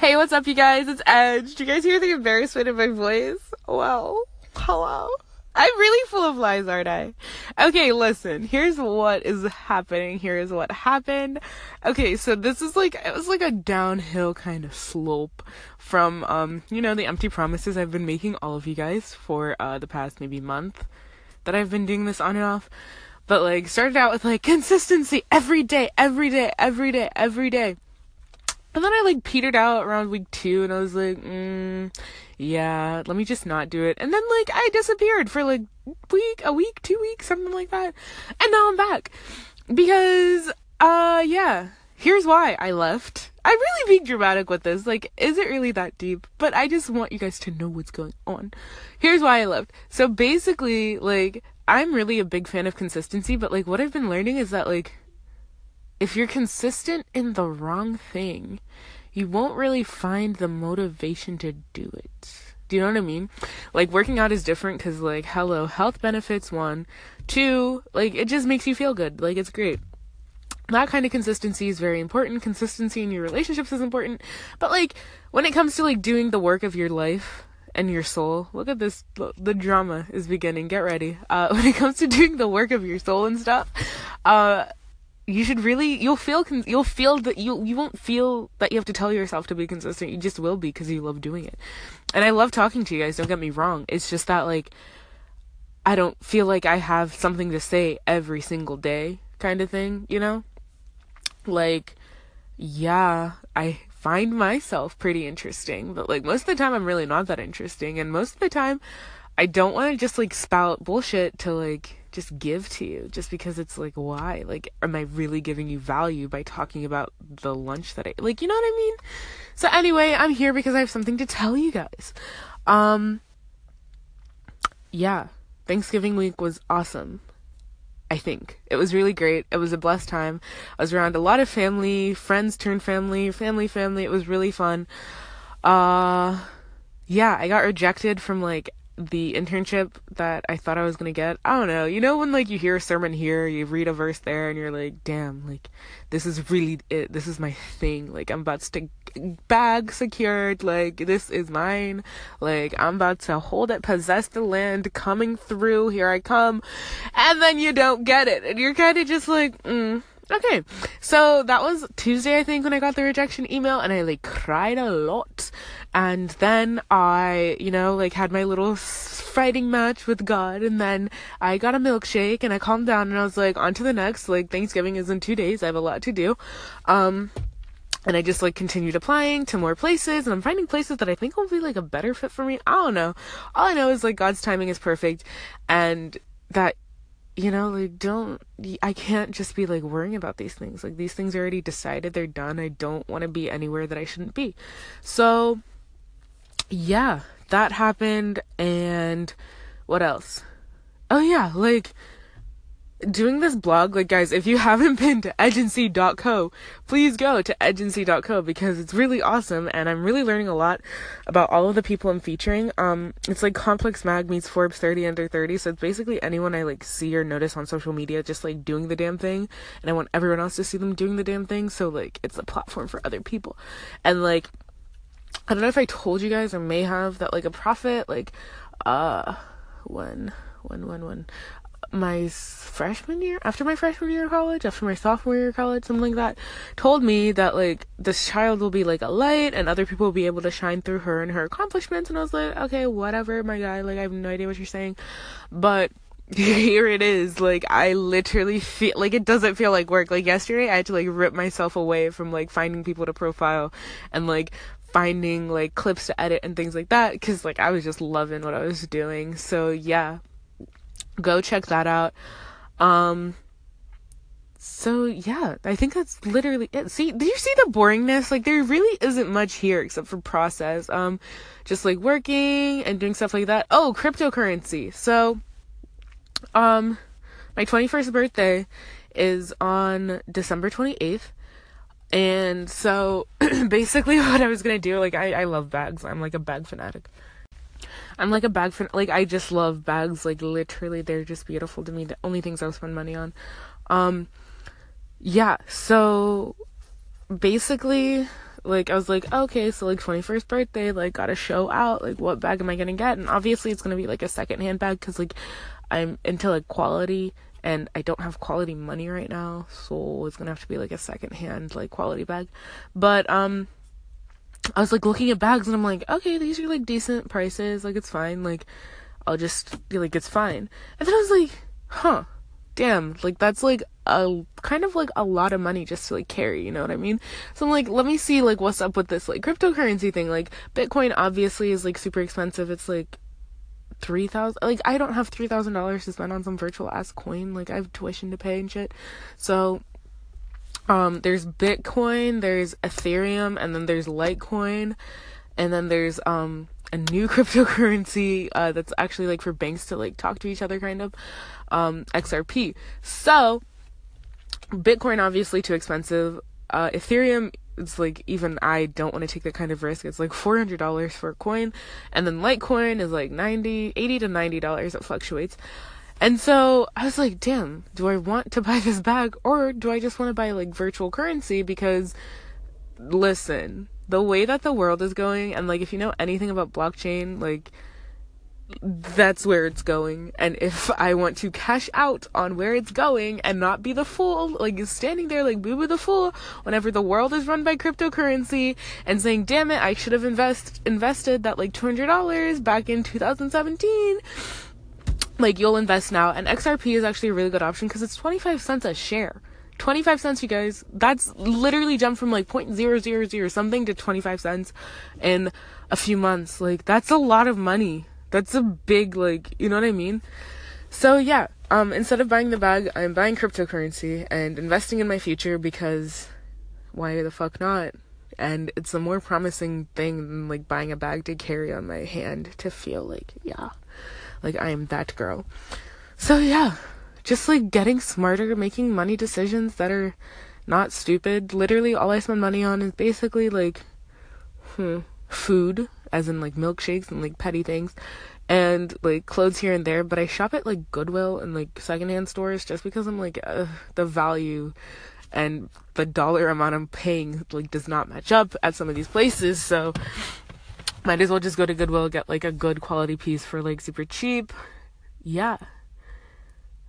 Hey, what's up, you guys? It's Edge. Do you guys hear the embarrassment in my voice? Well, hello. I'm really full of lies, aren't I? Okay, listen. Here's what is happening. Here is what happened. Okay, so this is like it was like a downhill kind of slope from um, you know, the empty promises I've been making all of you guys for uh the past maybe month that I've been doing this on and off. But like started out with like consistency every day, every day, every day, every day. And then I like petered out around week two and I was like, mm, yeah, let me just not do it. And then like I disappeared for like week, a week, two weeks, something like that. And now I'm back. Because, uh, yeah, here's why I left. I'm really being dramatic with this. Like, is it really that deep? But I just want you guys to know what's going on. Here's why I left. So basically, like, I'm really a big fan of consistency, but like what I've been learning is that like if you're consistent in the wrong thing, you won't really find the motivation to do it. Do you know what I mean? Like working out is different because like hello, health benefits one, two, like it just makes you feel good. Like it's great. That kind of consistency is very important. Consistency in your relationships is important. But like when it comes to like doing the work of your life and your soul, look at this the drama is beginning. Get ready. Uh when it comes to doing the work of your soul and stuff, uh you should really you'll feel you'll feel that you you won't feel that you have to tell yourself to be consistent. You just will be because you love doing it. And i love talking to you guys don't get me wrong. It's just that like i don't feel like i have something to say every single day kind of thing you know? Like yeah i find myself pretty interesting but like most of the time i'm really not that interesting. And most of the time i don't want to just like spout bullshit to like just give to you just because it's like why? Like am i really giving you value by talking about the lunch that i like you know what i mean? So anyway i'm here because i have something to tell you guys. Um yeah thanksgiving week was awesome i think. It was really great. It was a blessed time. I was around a lot of family friends turned family family family. It was really fun. Uh yeah i got rejected from like the internship that I thought I was gonna get. I don't know. You know when like you hear a sermon here, you read a verse there, and you're like, damn, like this is really it. This is my thing. Like I'm about to bag secured. Like this is mine. Like I'm about to hold it, possess the land, coming through. Here I come, and then you don't get it, and you're kind of just like, mm, Okay, so that was Tuesday, I think, when I got the rejection email, and I like cried a lot. And then I, you know, like had my little fighting match with God, and then I got a milkshake, and I calmed down, and I was like, on to the next. Like, Thanksgiving is in two days, I have a lot to do. Um, and I just like continued applying to more places and I'm finding places that I think will be like a better fit for me. I don't know. All I know is like God's timing is perfect and that you know, like don't I can't just be like worrying about these things. Like these things are already decided, they're done. I don't want to be anywhere that I shouldn't be. So yeah, that happened and what else? Oh yeah, like doing this blog, like guys, if you haven't been to agency.co, please go to agency.co because it's really awesome and I'm really learning a lot about all of the people I'm featuring. Um, it's like Complex Mag meets Forbes 30 under 30, so it's basically anyone I like see or notice on social media just like doing the damn thing, and I want everyone else to see them doing the damn thing, so like it's a platform for other people. And like I don't know if I told you guys or may have that like a prophet like uh when when when when my freshman year, after my freshman year of college, after my sophomore year of college, something like that, told me that like this child will be like a light and other people will be able to shine through her and her accomplishments. And I was like, okay, whatever, my guy. Like, I have no idea what you're saying. But here it is. Like, I literally feel like it doesn't feel like work. Like, yesterday, I had to like rip myself away from like finding people to profile and like finding like clips to edit and things like that because like I was just loving what I was doing. So, yeah go check that out. Um, so yeah, I think that's literally it. See, do you see the boringness? Like there really isn't much here except for process. Um, just like working and doing stuff like that. Oh, cryptocurrency. So, um, my 21st birthday is on December 28th. And so basically what I was gonna do, like I, I love bags. I'm like a bag fanatic. I'm like a bag fan. Like I just love bags. Like literally, they're just beautiful to me. The only things I'll spend money on. Um, yeah. So basically, like I was like, okay, so like 21st birthday, like gotta show out, like what bag am I gonna get? And obviously it's gonna be like a second hand bag because like I'm into like quality and I don't have quality money right now, so it's gonna have to be like a second hand like quality bag. But um I was like looking at bags and I'm like, okay, these are like decent prices, like it's fine, like I'll just be like it's fine. And then I was like, huh, damn, like that's like a kind of like a lot of money just to like carry, you know what I mean? So I'm like, let me see like what's up with this like cryptocurrency thing. Like Bitcoin obviously is like super expensive. It's like three thousand like I don't have three thousand dollars to spend on some virtual ass coin. Like I have tuition to pay and shit. So um there's Bitcoin, there's Ethereum, and then there's Litecoin, and then there's um a new cryptocurrency uh, that's actually like for banks to like talk to each other kind of um XRP. So Bitcoin obviously too expensive. Uh, Ethereum it's like even I don't want to take that kind of risk. It's like four hundred dollars for a coin, and then Litecoin is like 90 80 to ninety dollars. It fluctuates. And so I was like, damn, do I want to buy this bag or do I just want to buy like virtual currency? Because listen, the way that the world is going, and like if you know anything about blockchain, like that's where it's going. And if I want to cash out on where it's going and not be the fool, like standing there like boo boo the fool, whenever the world is run by cryptocurrency and saying, damn it, I should have invest invested that like two hundred dollars back in 2017. Like you'll invest now, and XRP is actually a really good option because it's 25 cents a share. 25 cents, you guys. That's literally jumped from like point zero zero zero something to 25 cents in a few months. Like that's a lot of money that's a big like, you know what I mean? So yeah, um instead of buying the bag, I'm buying cryptocurrency and investing in my future because why the fuck not? And it's a more promising thing than like buying a bag to carry on my hand to feel like, yeah, like I am that girl. So yeah, just like getting smarter, making money decisions that are not stupid. Literally, all I spend money on is basically like hmm, food as in like milkshakes and like petty things and like clothes here and there but i shop at like goodwill and like secondhand stores just because i'm like uh, the value and the dollar amount i'm paying like does not match up at some of these places so might as well just go to goodwill get like a good quality piece for like super cheap yeah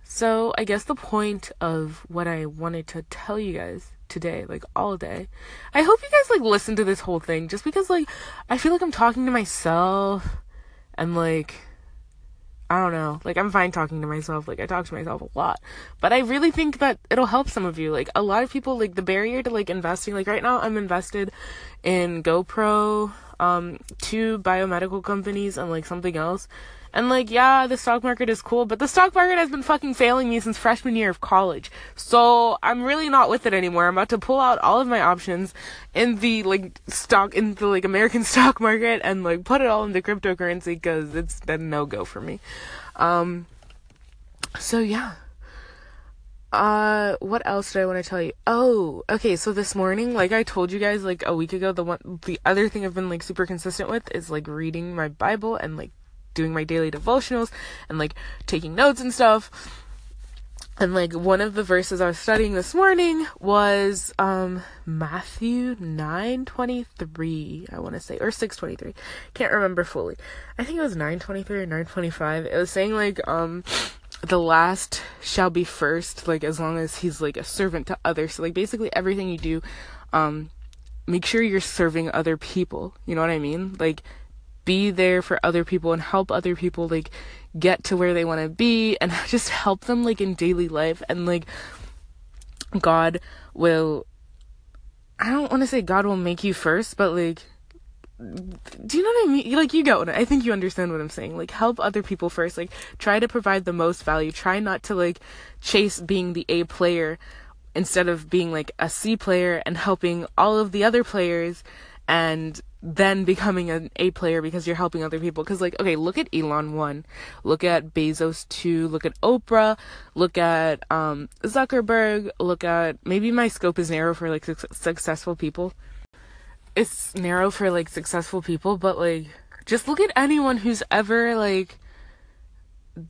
so i guess the point of what i wanted to tell you guys today, like all day. I hope you guys like listen to this whole thing just because like I feel like I'm talking to myself and like I don't know. Like I'm fine talking to myself. Like I talk to myself a lot. But I really think that it'll help some of you. Like a lot of people like the barrier to like investing like right now I'm invested in GoPro, um two biomedical companies and like something else. And like, yeah, the stock market is cool, but the stock market has been fucking failing me since freshman year of college. So I'm really not with it anymore. I'm about to pull out all of my options in the like stock in the like American stock market and like put it all into cryptocurrency because it's been no go for me. Um, so yeah. Uh, what else did I want to tell you? Oh, okay. So this morning, like I told you guys like a week ago, the one, the other thing I've been like super consistent with is like reading my Bible and like doing my daily devotionals and like taking notes and stuff. And like one of the verses I was studying this morning was um Matthew 9:23, I want to say or 6:23. Can't remember fully. I think it was 9:23 or 9:25. It was saying like um the last shall be first like as long as he's like a servant to others. So like basically everything you do um make sure you're serving other people. You know what I mean? Like be there for other people and help other people like get to where they want to be and just help them like in daily life and like God will I don't want to say God will make you first, but like do you know what I mean? Like you get I think you understand what I'm saying. Like help other people first. Like try to provide the most value. Try not to like chase being the A player instead of being like a C player and helping all of the other players and then becoming an A player because you're helping other people. Because, like, okay, look at Elon 1, look at Bezos 2, look at Oprah, look at um, Zuckerberg, look at maybe my scope is narrow for like su- successful people. It's narrow for like successful people, but like, just look at anyone who's ever like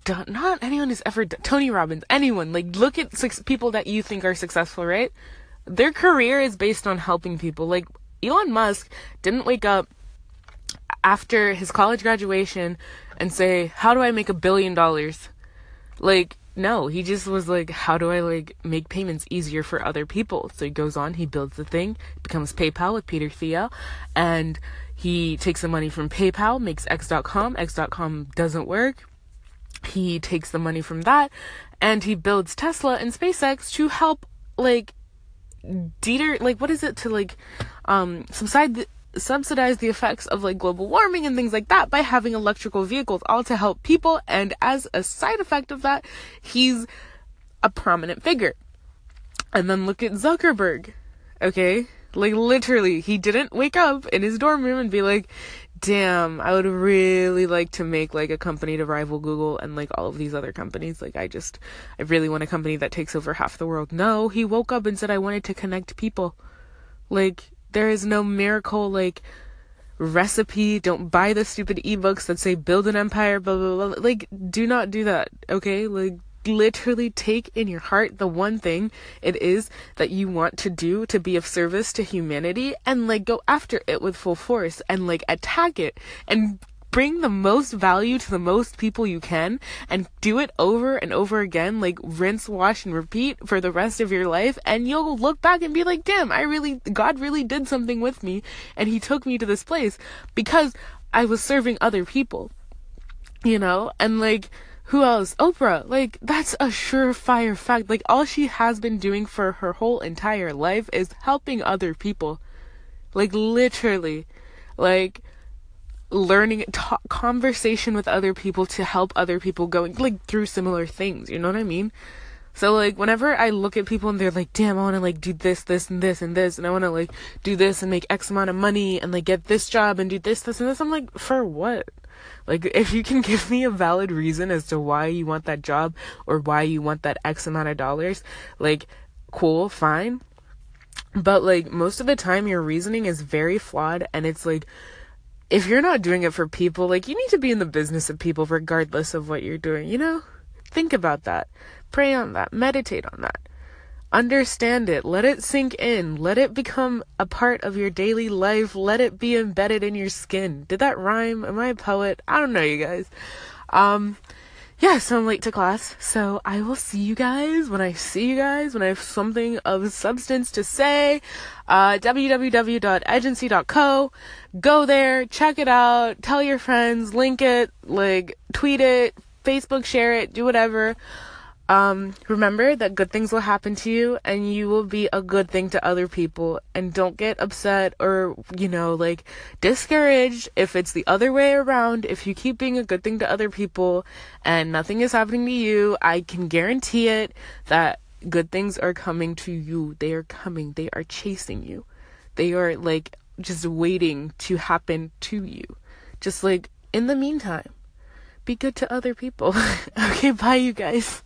done, not anyone who's ever done, Tony Robbins, anyone, like, look at six people that you think are successful, right? Their career is based on helping people. Like, Elon Musk didn't wake up after his college graduation and say, How do I make a billion dollars? Like, no, he just was like, How do I like make payments easier for other people? So he goes on, he builds the thing, becomes PayPal with Peter Thiel, and he takes the money from PayPal, makes X.com. X.com doesn't work. He takes the money from that and he builds Tesla and SpaceX to help like deter like what is it to like um subside the, subsidize the effects of like global warming and things like that by having electrical vehicles all to help people and as a side effect of that he's a prominent figure and then look at Zuckerberg okay like literally he didn't wake up in his dorm room and be like damn, I would really like to make like a company to rival Google and like all of these other companies. Like I just I really want a company that takes over half the world. No, he woke up and said I wanted to connect people. Like there is no miracle like recipe. Don't buy the stupid ebooks that say build an empire, blah blah blah. Like do not do that, okay? Like literally take in your heart the one thing it is that you want to do to be of service to humanity and like go after it with full force and like attack it and bring the most value to the most people you can and do it over and over again like rinse wash and repeat for the rest of your life and you'll look back and be like damn i really god really did something with me and he took me to this place because i was serving other people you know and like who else? Oprah. Like, that's a surefire fact. Like, all she has been doing for her whole entire life is helping other people. Like, literally. Like, learning, conversation with other people to help other people going, like, through similar things. You know what I mean? So like whenever I look at people and they're like, damn, I want to like do this, this, and this, and this, and I want to like do this and make X amount of money and like get this job and do this, this, and this, I'm like, for what? Like, if you can give me a valid reason as to why you want that job or why you want that X amount of dollars, like, cool, fine. But, like, most of the time, your reasoning is very flawed, and it's like, if you're not doing it for people, like, you need to be in the business of people regardless of what you're doing, you know? Think about that. Pray on that. Meditate on that. Understand it. Let it sink in. Let it become a part of your daily life. Let it be embedded in your skin. Did that rhyme? Am I a poet? I don't know, you guys. Um, yeah, so I'm late to class. So I will see you guys when I see you guys, when I have something of substance to say. Uh, www.agency.co. Go there, check it out, tell your friends, link it, like, tweet it, Facebook share it, do whatever. Um, remember that good things will happen to you and you will be a good thing to other people. And don't get upset or, you know, like discouraged if it's the other way around. If you keep being a good thing to other people and nothing is happening to you, I can guarantee it that good things are coming to you. They are coming, they are chasing you. They are like just waiting to happen to you. Just like in the meantime, be good to other people. okay, bye, you guys.